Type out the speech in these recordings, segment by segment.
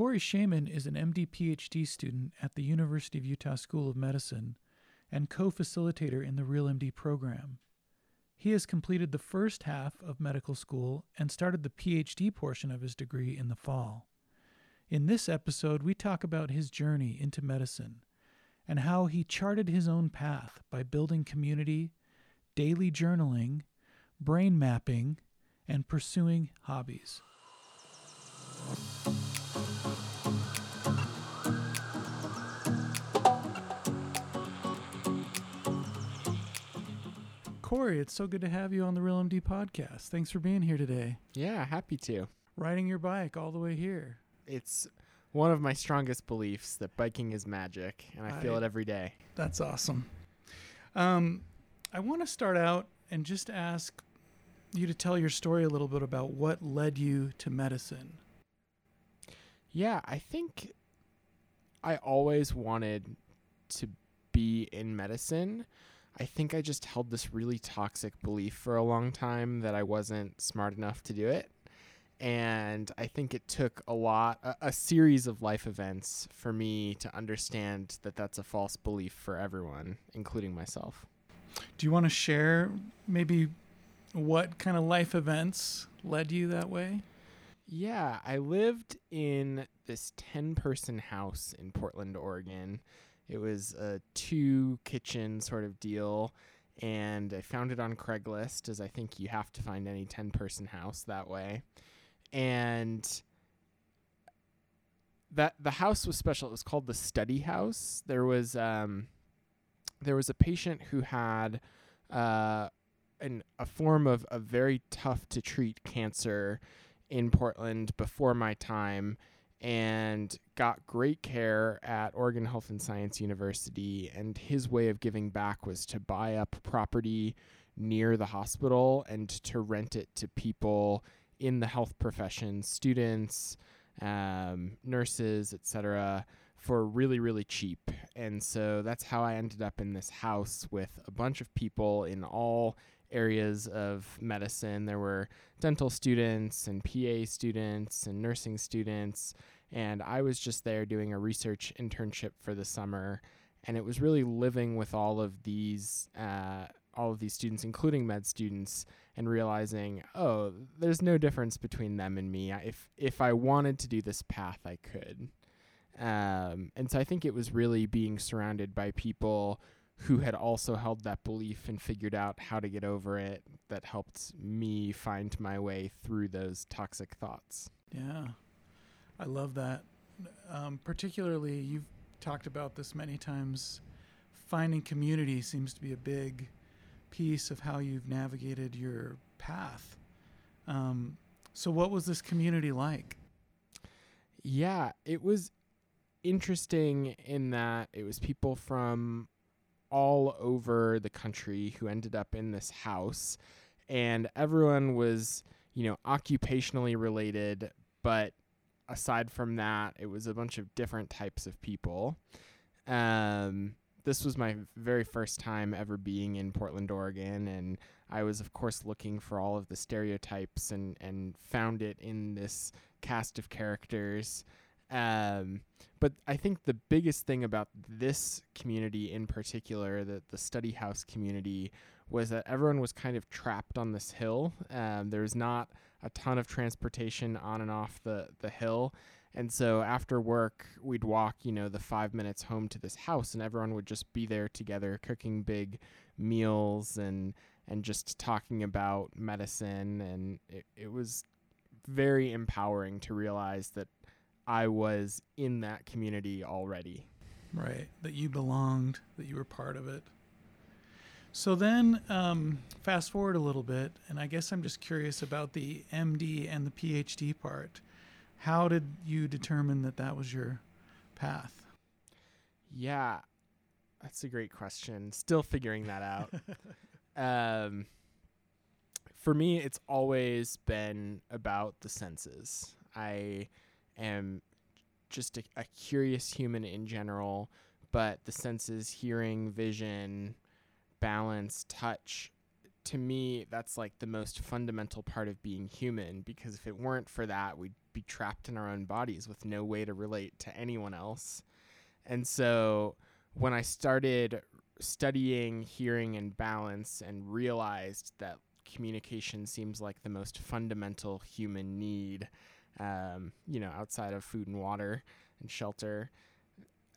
Corey Shayman is an MD PhD student at the University of Utah School of Medicine and co facilitator in the Real MD program. He has completed the first half of medical school and started the PhD portion of his degree in the fall. In this episode, we talk about his journey into medicine and how he charted his own path by building community, daily journaling, brain mapping, and pursuing hobbies. Corey, it's so good to have you on the Real MD podcast. Thanks for being here today. Yeah, happy to. Riding your bike all the way here. It's one of my strongest beliefs that biking is magic, and I feel it every day. That's awesome. Um, I want to start out and just ask you to tell your story a little bit about what led you to medicine. Yeah, I think I always wanted to be in medicine. I think I just held this really toxic belief for a long time that I wasn't smart enough to do it. And I think it took a lot, a, a series of life events for me to understand that that's a false belief for everyone, including myself. Do you want to share maybe what kind of life events led you that way? Yeah, I lived in this 10 person house in Portland, Oregon. It was a two kitchen sort of deal, and I found it on Craigslist, as I think you have to find any 10 person house that way. And that the house was special. It was called the study house. There was um, there was a patient who had uh, an, a form of a very tough to treat cancer in Portland before my time and got great care at Oregon Health and Science University. And his way of giving back was to buy up property near the hospital and to rent it to people in the health profession, students, um, nurses, etc., for really, really cheap. And so that's how I ended up in this house with a bunch of people in all areas of medicine. There were dental students and PA students and nursing students. And I was just there doing a research internship for the summer. And it was really living with all of these. Uh, all of these students, including med students, and realizing, oh, there's no difference between them and me. If if I wanted to do this path, I could. Um, and so I think it was really being surrounded by people who had also held that belief and figured out how to get over it that helped me find my way through those toxic thoughts. Yeah, I love that. Um, particularly, you've talked about this many times. Finding community seems to be a big piece of how you've navigated your path. Um, so, what was this community like? Yeah, it was interesting in that it was people from all over the country who ended up in this house and everyone was, you know, occupationally related, but aside from that, it was a bunch of different types of people. Um this was my very first time ever being in Portland, Oregon, and I was, of course, looking for all of the stereotypes and, and found it in this cast of characters. Um, but I think the biggest thing about this community in particular, the, the study house community, was that everyone was kind of trapped on this hill. Um, there was not a ton of transportation on and off the, the hill. And so after work, we'd walk, you know, the five minutes home to this house, and everyone would just be there together, cooking big meals and and just talking about medicine. And it, it was very empowering to realize that I was in that community already. Right, that you belonged, that you were part of it. So then, um, fast forward a little bit, and I guess I'm just curious about the MD and the PhD part. How did you determine that that was your path? Yeah, that's a great question. Still figuring that out. um, for me, it's always been about the senses. I am just a, a curious human in general, but the senses, hearing, vision, balance, touch, to me, that's like the most fundamental part of being human because if it weren't for that, we'd be trapped in our own bodies with no way to relate to anyone else. And so when I started studying hearing and balance and realized that communication seems like the most fundamental human need, um, you know, outside of food and water and shelter,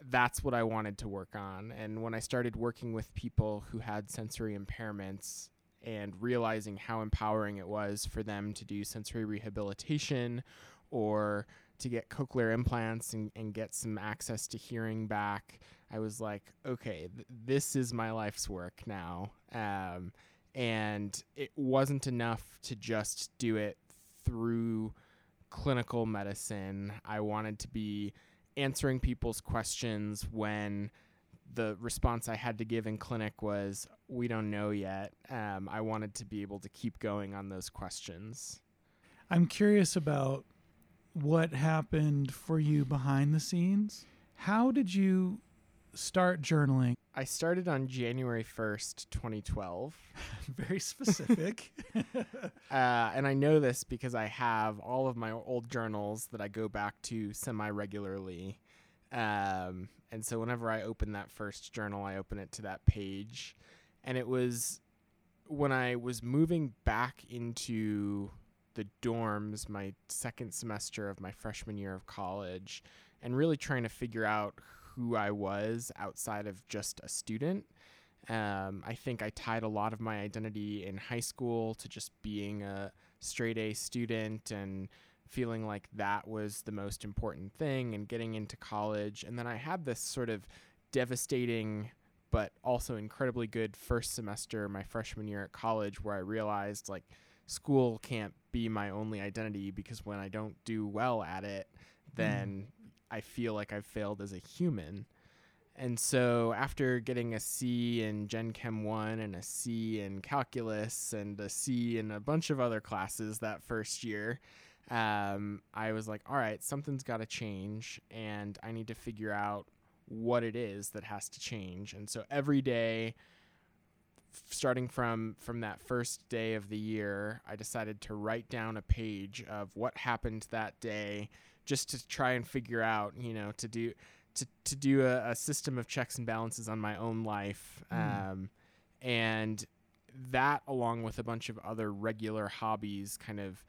that's what I wanted to work on. And when I started working with people who had sensory impairments and realizing how empowering it was for them to do sensory rehabilitation or to get cochlear implants and, and get some access to hearing back, I was like, okay, th- this is my life's work now. Um, and it wasn't enough to just do it through clinical medicine. I wanted to be answering people's questions when the response I had to give in clinic was, we don't know yet. Um, I wanted to be able to keep going on those questions. I'm curious about what happened for you behind the scenes. How did you start journaling? I started on January 1st, 2012. Very specific. uh, and I know this because I have all of my old journals that I go back to semi regularly. Um, and so whenever I open that first journal, I open it to that page. And it was when I was moving back into the dorms my second semester of my freshman year of college and really trying to figure out who I was outside of just a student. Um, I think I tied a lot of my identity in high school to just being a straight A student and feeling like that was the most important thing and getting into college. And then I had this sort of devastating but also incredibly good first semester my freshman year at college where I realized like school can't be my only identity because when I don't do well at it, then mm. I feel like I've failed as a human. And so after getting a C in Gen Chem 1 and a C in calculus and a C in a bunch of other classes that first year, um, I was like, all right, something's got to change and I need to figure out what it is that has to change. And so every day, starting from from that first day of the year, I decided to write down a page of what happened that day just to try and figure out, you know, to do to to do a, a system of checks and balances on my own life. Mm. Um, and that along with a bunch of other regular hobbies kind of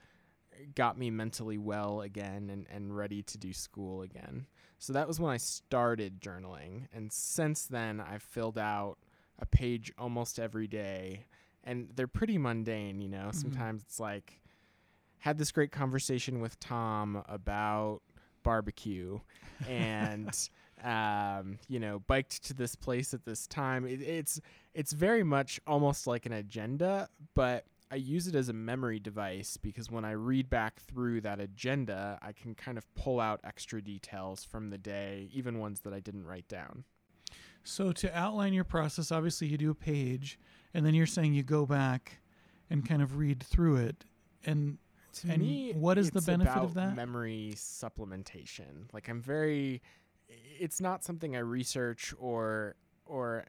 got me mentally well again and, and ready to do school again. So that was when I started journaling. And since then, I've filled out a page almost every day. And they're pretty mundane, you know. Mm-hmm. Sometimes it's like, had this great conversation with Tom about barbecue and um, you know biked to this place at this time it, it's it's very much almost like an agenda but I use it as a memory device because when I read back through that agenda, I can kind of pull out extra details from the day, even ones that I didn't write down. So, to outline your process, obviously you do a page, and then you're saying you go back and kind of read through it. And to and me, what is the benefit of that? Memory supplementation. Like I'm very, it's not something I research or or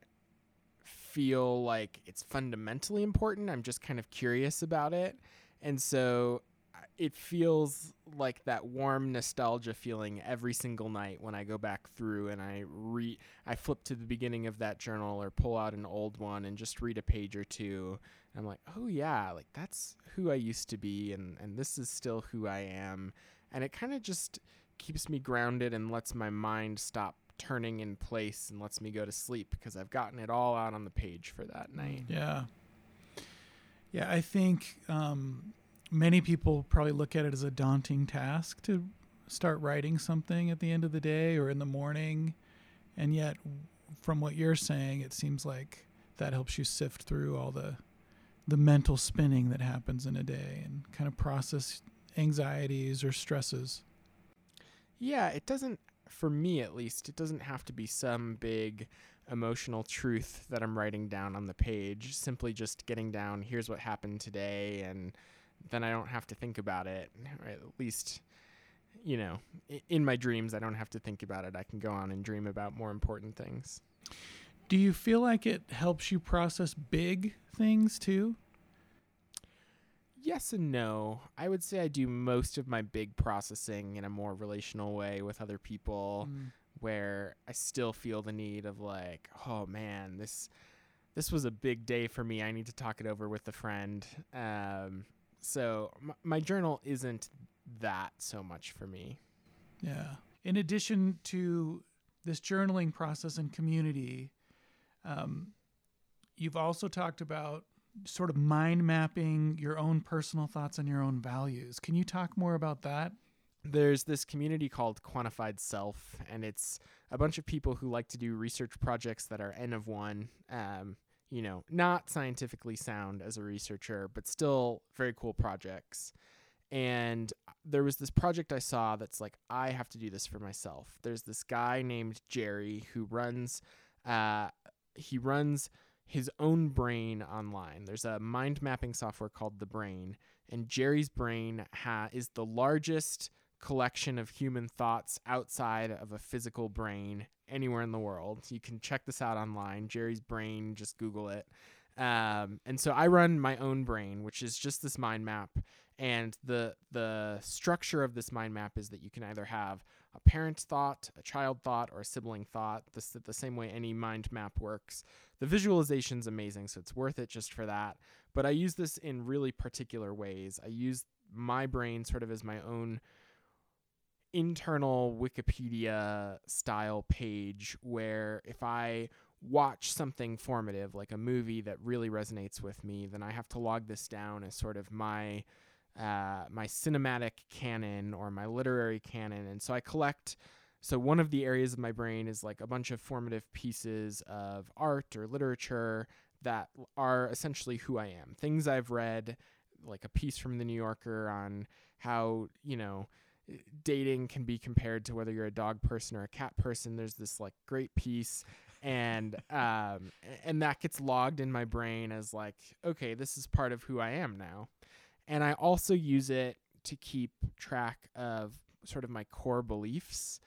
feel like it's fundamentally important. I'm just kind of curious about it. And so it feels like that warm nostalgia feeling every single night when I go back through and I re I flip to the beginning of that journal or pull out an old one and just read a page or two. And I'm like, "Oh yeah, like that's who I used to be and and this is still who I am." And it kind of just keeps me grounded and lets my mind stop turning in place and lets me go to sleep because I've gotten it all out on the page for that night. Yeah. Yeah, I think um, many people probably look at it as a daunting task to start writing something at the end of the day or in the morning. And yet, from what you're saying, it seems like that helps you sift through all the the mental spinning that happens in a day and kind of process anxieties or stresses. Yeah, it doesn't for me at least, it doesn't have to be some big emotional truth that I'm writing down on the page. Simply just getting down, here's what happened today, and then I don't have to think about it. Or at least, you know, in my dreams, I don't have to think about it. I can go on and dream about more important things. Do you feel like it helps you process big things too? yes and no. I would say I do most of my big processing in a more relational way with other people Mm. where I still feel the need of like, oh man, this this was a big day for me. I need to talk it over with a friend. Um, so m- my journal isn't that so much for me. Yeah. In addition to this journaling process and community, um, you've also talked about sort of mind mapping your own personal thoughts and your own values. Can you talk more about that? there's this community called Quantified Self, and it's a bunch of people who like to do research projects that are N of one. Um, you know, not scientifically sound as a researcher, but still very cool projects. And there was this project I saw that's like, I have to do this for myself. There's this guy named Jerry who runs, uh, he runs his own brain online. There's a mind mapping software called The Brain, and Jerry's brain ha- is the largest collection of human thoughts outside of a physical brain anywhere in the world. You can check this out online. Jerry's brain, just Google it. Um, and so I run my own brain, which is just this mind map. And the the structure of this mind map is that you can either have a parent thought, a child thought, or a sibling thought. This the same way any mind map works. The visualization's amazing, so it's worth it just for that. But I use this in really particular ways. I use my brain sort of as my own internal Wikipedia style page where if I watch something formative, like a movie that really resonates with me, then I have to log this down as sort of my uh, my cinematic canon or my literary canon. And so I collect. So one of the areas of my brain is like a bunch of formative pieces of art or literature that are essentially who I am. Things I've read, like a piece from the New Yorker on how you know dating can be compared to whether you're a dog person or a cat person. There's this like great piece and um and that gets logged in my brain as like okay, this is part of who I am now. And I also use it to keep track of sort of my core beliefs.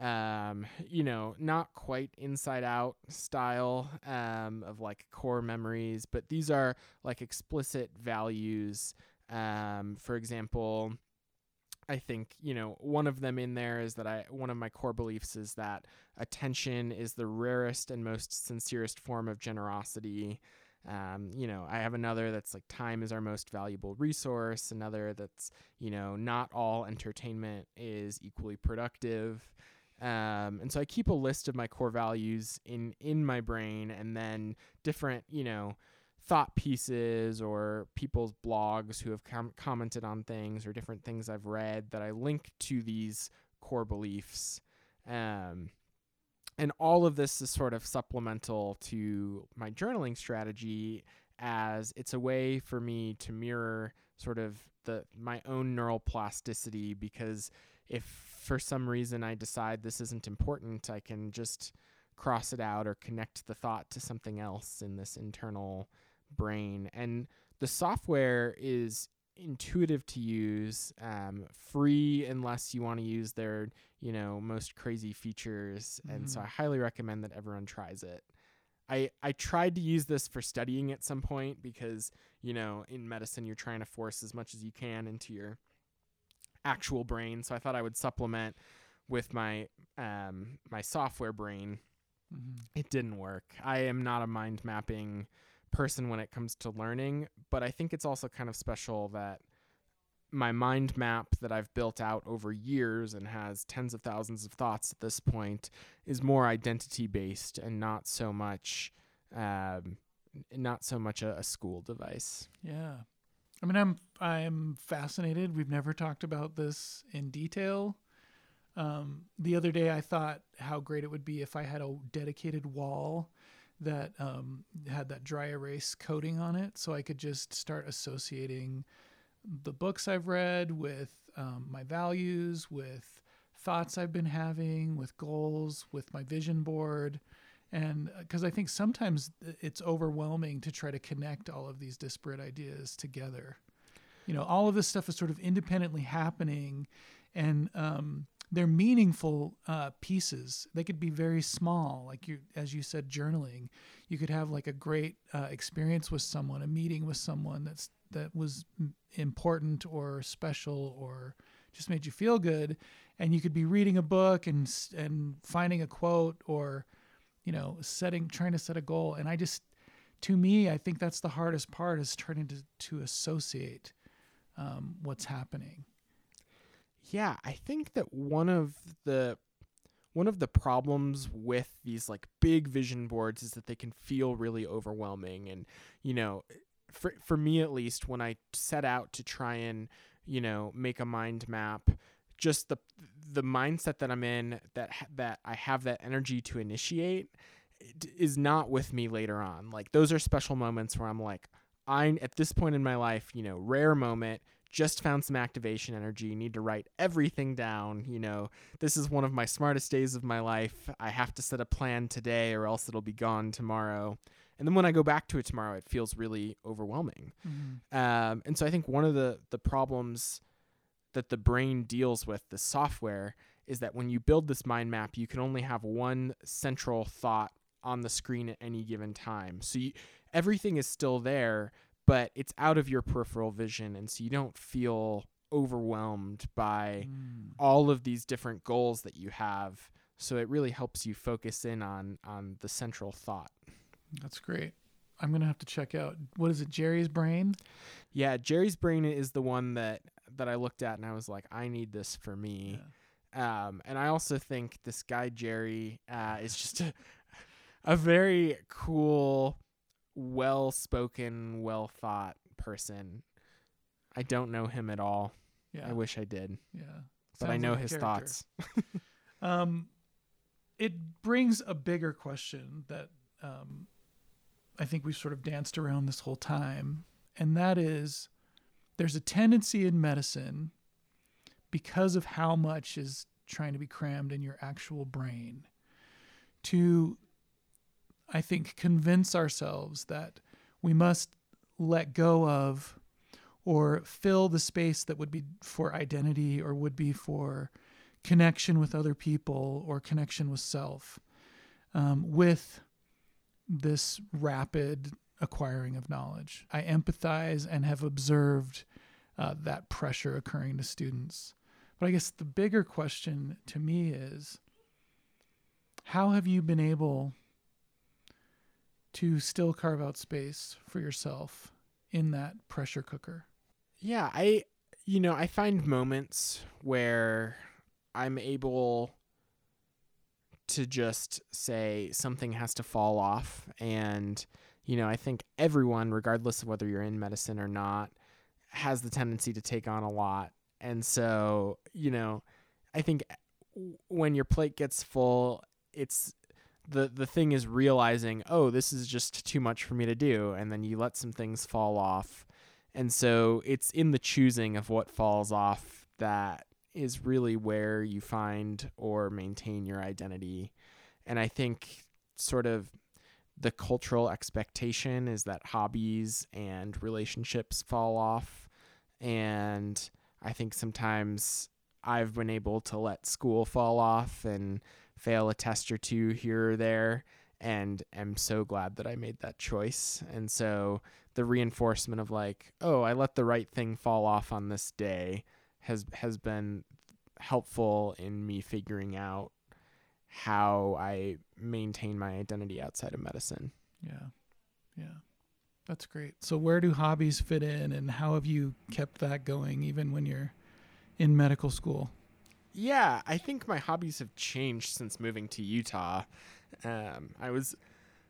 Um, you know, not quite inside out style um, of like core memories, but these are like explicit values. Um, for example, I think you know one of them in there is that I one of my core beliefs is that attention is the rarest and most sincerest form of generosity. Um, you know, I have another that's like time is our most valuable resource. Another that's you know not all entertainment is equally productive. Um, and so I keep a list of my core values in in my brain, and then different you know thought pieces or people's blogs who have com- commented on things or different things I've read that I link to these core beliefs. Um, and all of this is sort of supplemental to my journaling strategy as it's a way for me to mirror sort of the my own neural plasticity because if for some reason I decide this isn't important, I can just cross it out or connect the thought to something else in this internal brain. And the software is intuitive to use, um, free unless you want to use their, you know, most crazy features. And so Mhm. I highly recommend that everyone tries it. I, I tried to use this for studying at some point because, you know, in medicine you're trying to force as much as you can into your actual brain. So I thought I would supplement with my um, my software brain Mhm. it didn't work. I am not a mind mapping person when it comes to learning, but I think it's also kind of special that my mind map that I've built out over years and has tens of thousands of thoughts at this point is more identity based and not so much um, not so much a, a school device. Yeah. I mean, I'm I'm fascinated. We've never talked about this in detail. Um, the other day, I thought how great it would be if I had a dedicated wall that um, had that dry erase coating on it, so I could just start associating the books I've read with um, my values, with thoughts I've been having, with goals, with my vision board. And because I think sometimes it's overwhelming to try to connect all of these disparate ideas together. You know, all of this stuff is sort of independently happening, and um, they're meaningful uh, pieces. They could be very small, like you, as you said, journaling. You could have like a great uh, experience with someone, a meeting with someone that's that was important or special or just made you feel good and you could be reading a book and and finding a quote or you know setting trying to set a goal and i just to me i think that's the hardest part is trying to to associate um, what's happening Yeah, I think that one of the one of the problems with these like big vision boards is that they can feel really overwhelming and you know for for me at least when I set out to try and you know make a mind map just the the mindset that I'm in that that I have that energy to initiate is not with me later on. Like those are special moments where I'm like I'm at this point in my life you know rare moment just found some activation energy need to write everything down you know this is one of my smartest days of my life i have to set a plan today or else it'll be gone tomorrow. And then when i go back to it tomorrow it feels really overwhelming. Um, and so i think one of the the problems that the brain deals with the software is that when you build this mind map you can only have one central thought on the screen at any given time. So you, everything is still there but it's out of your peripheral vision and so you don't feel overwhelmed by Mm. all of these different goals that you have. So it really helps you focus in on on the central thought. That's great. I'm gonna have to check out what is it jerry's brain? Yeah jerry's brain is the one that that i looked at and i was like i need this for me. Um and i also think this guy jerry uh is just a, a very cool well spoken well thought person. I don't know him at all. Yeah. I wish i did. Yeah. But i know like his character. thoughts. Um, it brings a bigger question that um, I think we've sort of danced around this whole time, and that is there's a tendency in medicine because of how much is trying to be crammed in your actual brain to, I think, convince ourselves that we must let go of or fill the space that would be for identity or would be for connection with other people or connection with self um, with this rapid acquiring of knowledge. I empathize and have observed uh, that pressure occurring to students. But I guess the bigger question to me is how have you been able to still carve out space for yourself in that pressure cooker? Yeah, I you know, I find moments where I'm able to just say something has to fall off and you know, I think everyone regardless of whether you're in medicine or not has the tendency to take on a lot. And so, you know, I think when your plate gets full, it's the the thing is realizing, oh, this is just too much for me to do, and then you let some things fall off. And so it's in the choosing of what falls off that is really where you find or maintain your identity. And I think sort of the cultural expectation is that hobbies and relationships fall off. And I think sometimes I've been able to let school fall off and fail a test or two here or there. And am so glad that I made that choice. And so the reinforcement of like, oh, I let the right thing fall off on this day has has been helpful in me figuring out how I maintain my identity outside of medicine. Yeah. Yeah. That's great. So where do hobbies fit in and how have you kept that going even when you're in medical school? Yeah, I think my hobbies have changed since moving to Utah. Um, I was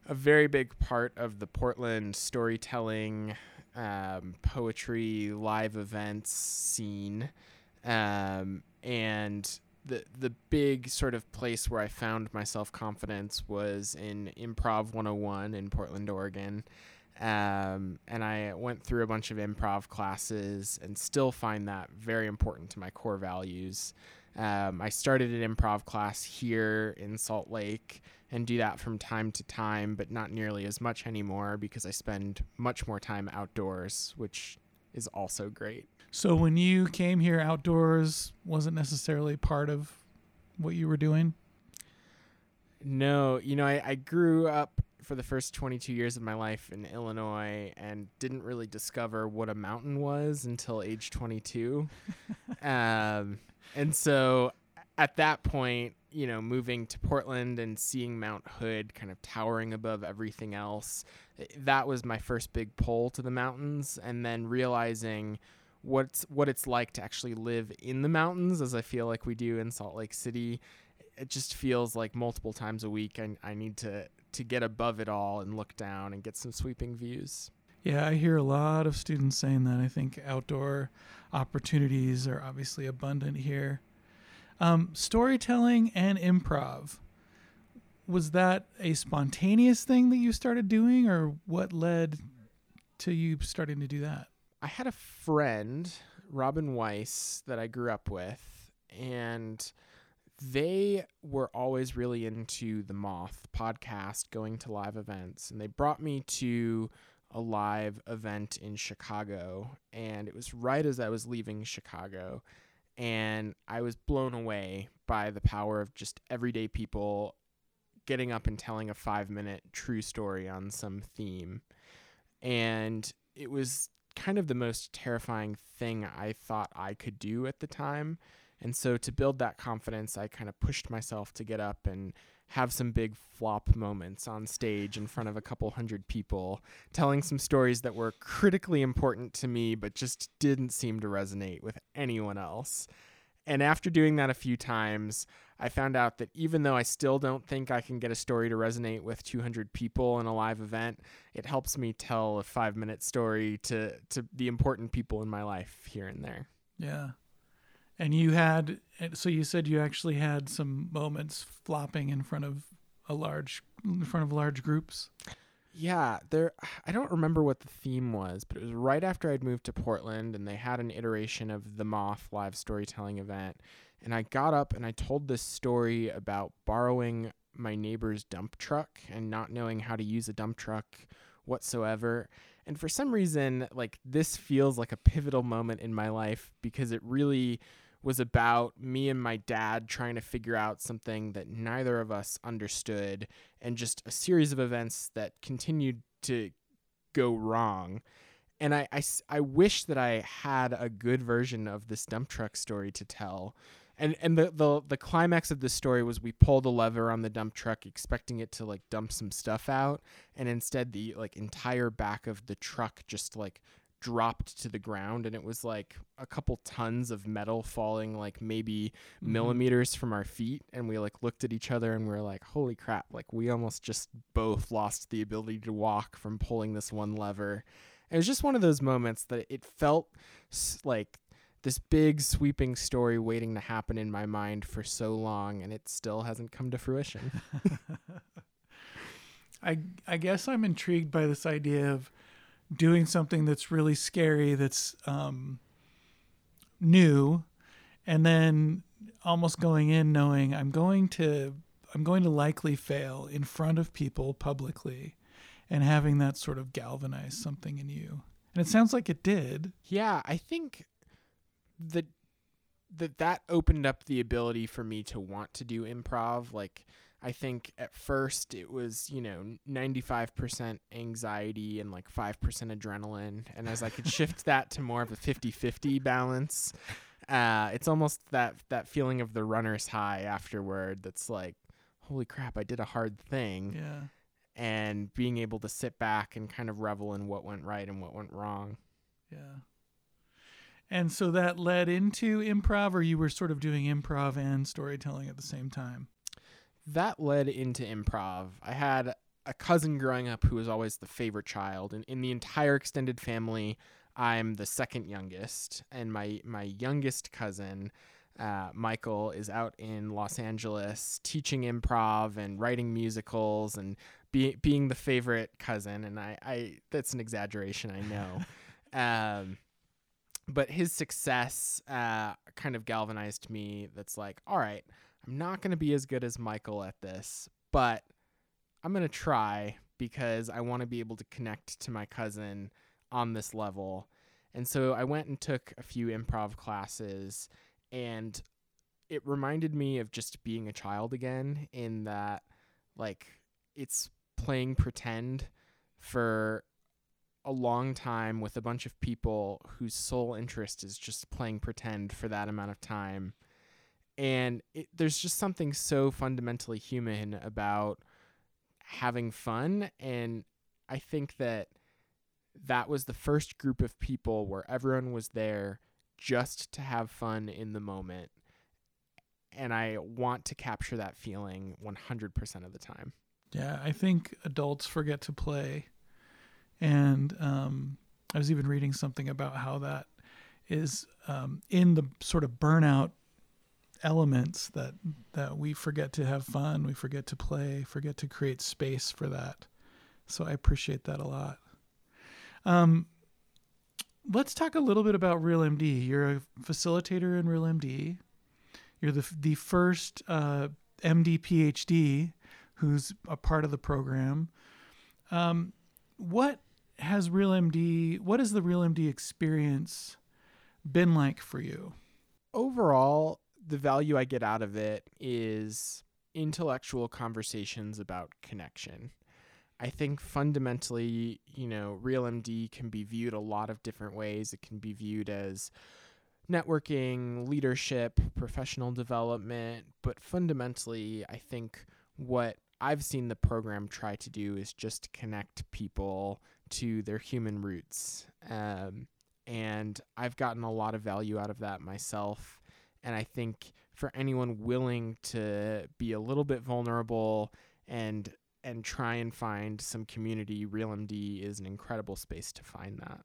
a very big part of the Portland storytelling, um, poetry, live events scene, um, and the the big sort of place where I found my self confidence was in Improv 101 in Portland, Oregon. Um, and I went through a bunch of improv classes and still find that very important to my core values. Um, I started an improv class here in Salt Lake and do that from time to time, but not nearly as much anymore because I spend much more time outdoors, which is also great. So when you came here outdoors wasn't necessarily part of what you were doing? No, you know, I, I grew up for the first 22 years of my life in Illinois and didn't really discover what a mountain was until age 22. um, and so at that point, you know, moving to Portland and seeing Mount Hood kind of towering above everything else, eh, that was my first big pull to the mountains. And then realizing what's what it's like to actually live in the mountains, as I feel like we do in Salt Lake City. It just feels like multiple times a week I, I need to to get above it all and look down and get some sweeping views. Yeah, I hear a lot of students saying that. I think outdoor opportunities are obviously abundant here. Um, storytelling and improv. Was that a spontaneous thing that you started doing, or what led to you starting to do that? I had a friend, Robin Weiss, that I grew up with, and they were always really into the Moth podcast, going to live events, and they brought me to a live event in Chicago, and it was right as I was leaving Chicago, and I was blown away by the power of just everyday people getting up and telling a 5-minute true story on some theme. And it was kind of the most terrifying thing I thought I could do at the time. And so to build that confidence, I kind of pushed myself to get up and have some big flop moments on stage in front of a couple hundred people, telling some stories that were critically important to me, but just didn't seem to resonate with anyone else. And after doing that a few times, I found out that even though I still don't think I can get a story to resonate with 200 people in a live event, it helps me tell a five minute story to, to the important people in my life here and there. Yeah. And you had, so you said you actually had some moments flopping in front of a large, in front of large groups. Yeah, there. I don't remember what the theme was, but it was right after I'd moved to Portland, and they had an iteration of the Moth live storytelling event. And I got up and I told this story about borrowing my neighbor's dump truck and not knowing how to use a dump truck whatsoever. And for some reason, like this feels like a pivotal moment in my life because it really was about me and my dad trying to figure out something that neither of us understood and just a series of events that continued to go wrong. And I, I, I wish that I had a good version of this dump truck story to tell. And and the, the the climax of the story was we pulled a lever on the dump truck expecting it to like dump some stuff out and instead the like entire back of the truck just like dropped to the ground and it was like a couple tons of metal falling like maybe mm-hmm. millimeters from our feet and we like looked at each other and we are like holy crap like we almost just both lost the ability to walk from pulling this one lever it was just one of those moments that it felt like this big sweeping story waiting to happen in my mind for so long and it still hasn't come to fruition. I I guess I'm intrigued by this idea of doing something that's really scary that's um, new and then almost going in knowing i'm going to i'm going to likely fail in front of people publicly and having that sort of galvanize something in you. And it sounds like it did. Yeah i think that that that opened up the ability for me to want to do improv like I think at first it was, you know, 95% anxiety and like 5% adrenaline. And as I could shift that to more of a 50 50 balance, uh, it's almost that, that feeling of the runner's high afterward that's like, holy crap, I did a hard thing. Yeah. And being able to sit back and kind of revel in what went right and what went wrong. Yeah. And so that led into improv, or you were sort of doing improv and storytelling at the same time? that led into improv. I had a cousin growing up who was always the favorite child, and in the entire extended family, I'm the second youngest, and my my youngest cousin. Uh, Michael is out in Los Angeles teaching improv and writing musicals and be, being the favorite cousin. And I, I that's an exaggeration, I know. um, but his success uh, kind of galvanized me. That's like, all right, I'm not going to be as good as Michael at this, but I'm going to try because I want to be able to connect to my cousin on this level. And so I went and took a few improv classes and it reminded me of just being a child again in that like it's playing pretend for a long time with a bunch of people whose sole interest is just playing pretend for that amount of time. And it, there's just something so fundamentally human about having fun. And I think that that was the first group of people where everyone was there just to have fun in the moment. And I want to capture that feeling 100% of the time. Yeah, I think adults forget to play. And um, I was even reading something about how that is um, in the sort of burnout elements that that we forget to have fun, we forget to play, forget to create space for that. So I appreciate that a lot. Um, let's talk a little bit about RealMD. You're a facilitator in RealMD. You're the the first uh, MD PhD who's a part of the program. Um, what has RealMD? What has the RealMD experience been like for you? Overall, the value I get out of it is intellectual conversations about connection. I think fundamentally, you know, RealMD can be viewed a lot of different ways. It can be viewed as networking, leadership, professional development, but fundamentally, I think what I've seen the program try to do is just connect people to their human roots. Um, and I've gotten a lot of value out of that myself. And I think for anyone willing to be a little bit vulnerable and and try and find some community, RealMD is an incredible space to find that.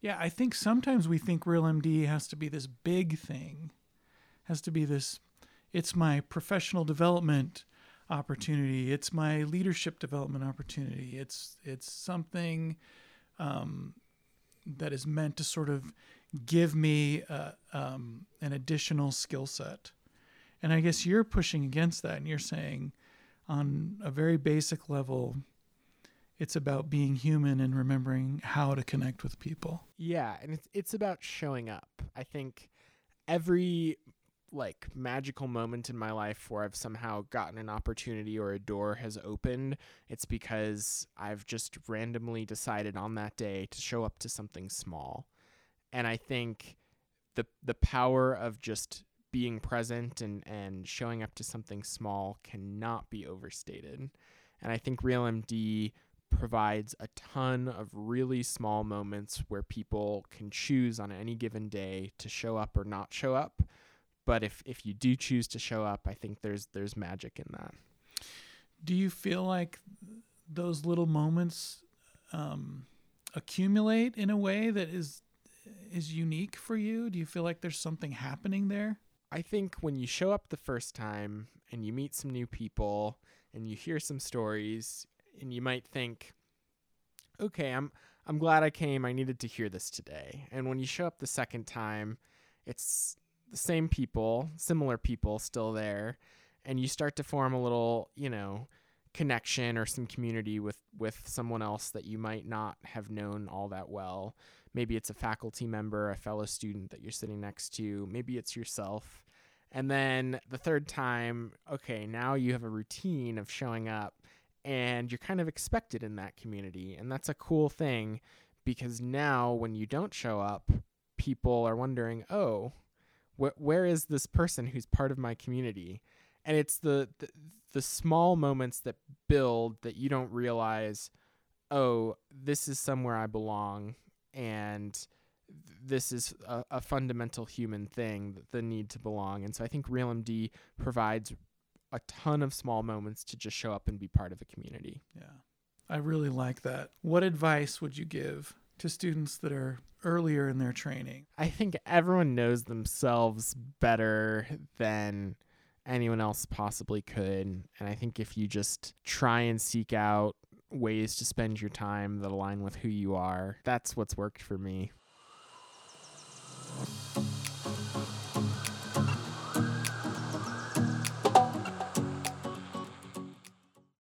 Yeah, I think sometimes we think RealMD has to be this big thing, has to be this. It's my professional development opportunity. It's my leadership development opportunity. It's it's something um, that is meant to sort of give me uh, um, an additional skill set. And I guess you're pushing against that, and you're saying, on a very basic level, it's about being human and remembering how to connect with people. Yeah, and it's it's about showing up. I think every like magical moment in my life where I've somehow gotten an opportunity or a door has opened, it's because I've just randomly decided on that day to show up to something small. And I think the the power of just being present and, and showing up to something small cannot be overstated. And I think RealMD provides a ton of really small moments where people can choose on any given day to show up or not show up but if if you do choose to show up, I think there's there's magic in that. Do you feel like those little moments um, accumulate in a way that is is unique for you? Do you feel like there's something happening there? I think when you show up the first time and you meet some new people and you hear some stories and you might think, okay, I'm I'm glad I came. I needed to hear this today. And when you show up the second time, it's the same people, similar people still there, and you start to form a little, you know, connection or some community with with someone else that you might not have known all that well. Maybe it's a faculty member, a fellow student that you're sitting next to, maybe it's yourself. And then the third time, okay, now you have a routine of showing up and you're kind of expected in that community. And that's a cool thing because now when you don't show up, people are wondering, "Oh, wh- where is this person who's part of my community? And it's the, the the small moments that build that you don't realize oh this is somewhere i belong and this is a, a fundamental human thing the need to belong. And so i think realmd provides a ton of small moments to just show up and be part of a community. Yeah. I really like that. What advice would you give to students that are earlier in their training? I think everyone knows themselves better than anyone else possibly could. And I think if you just try and seek out ways to spend your time that align with who you are, that's what's worked for me.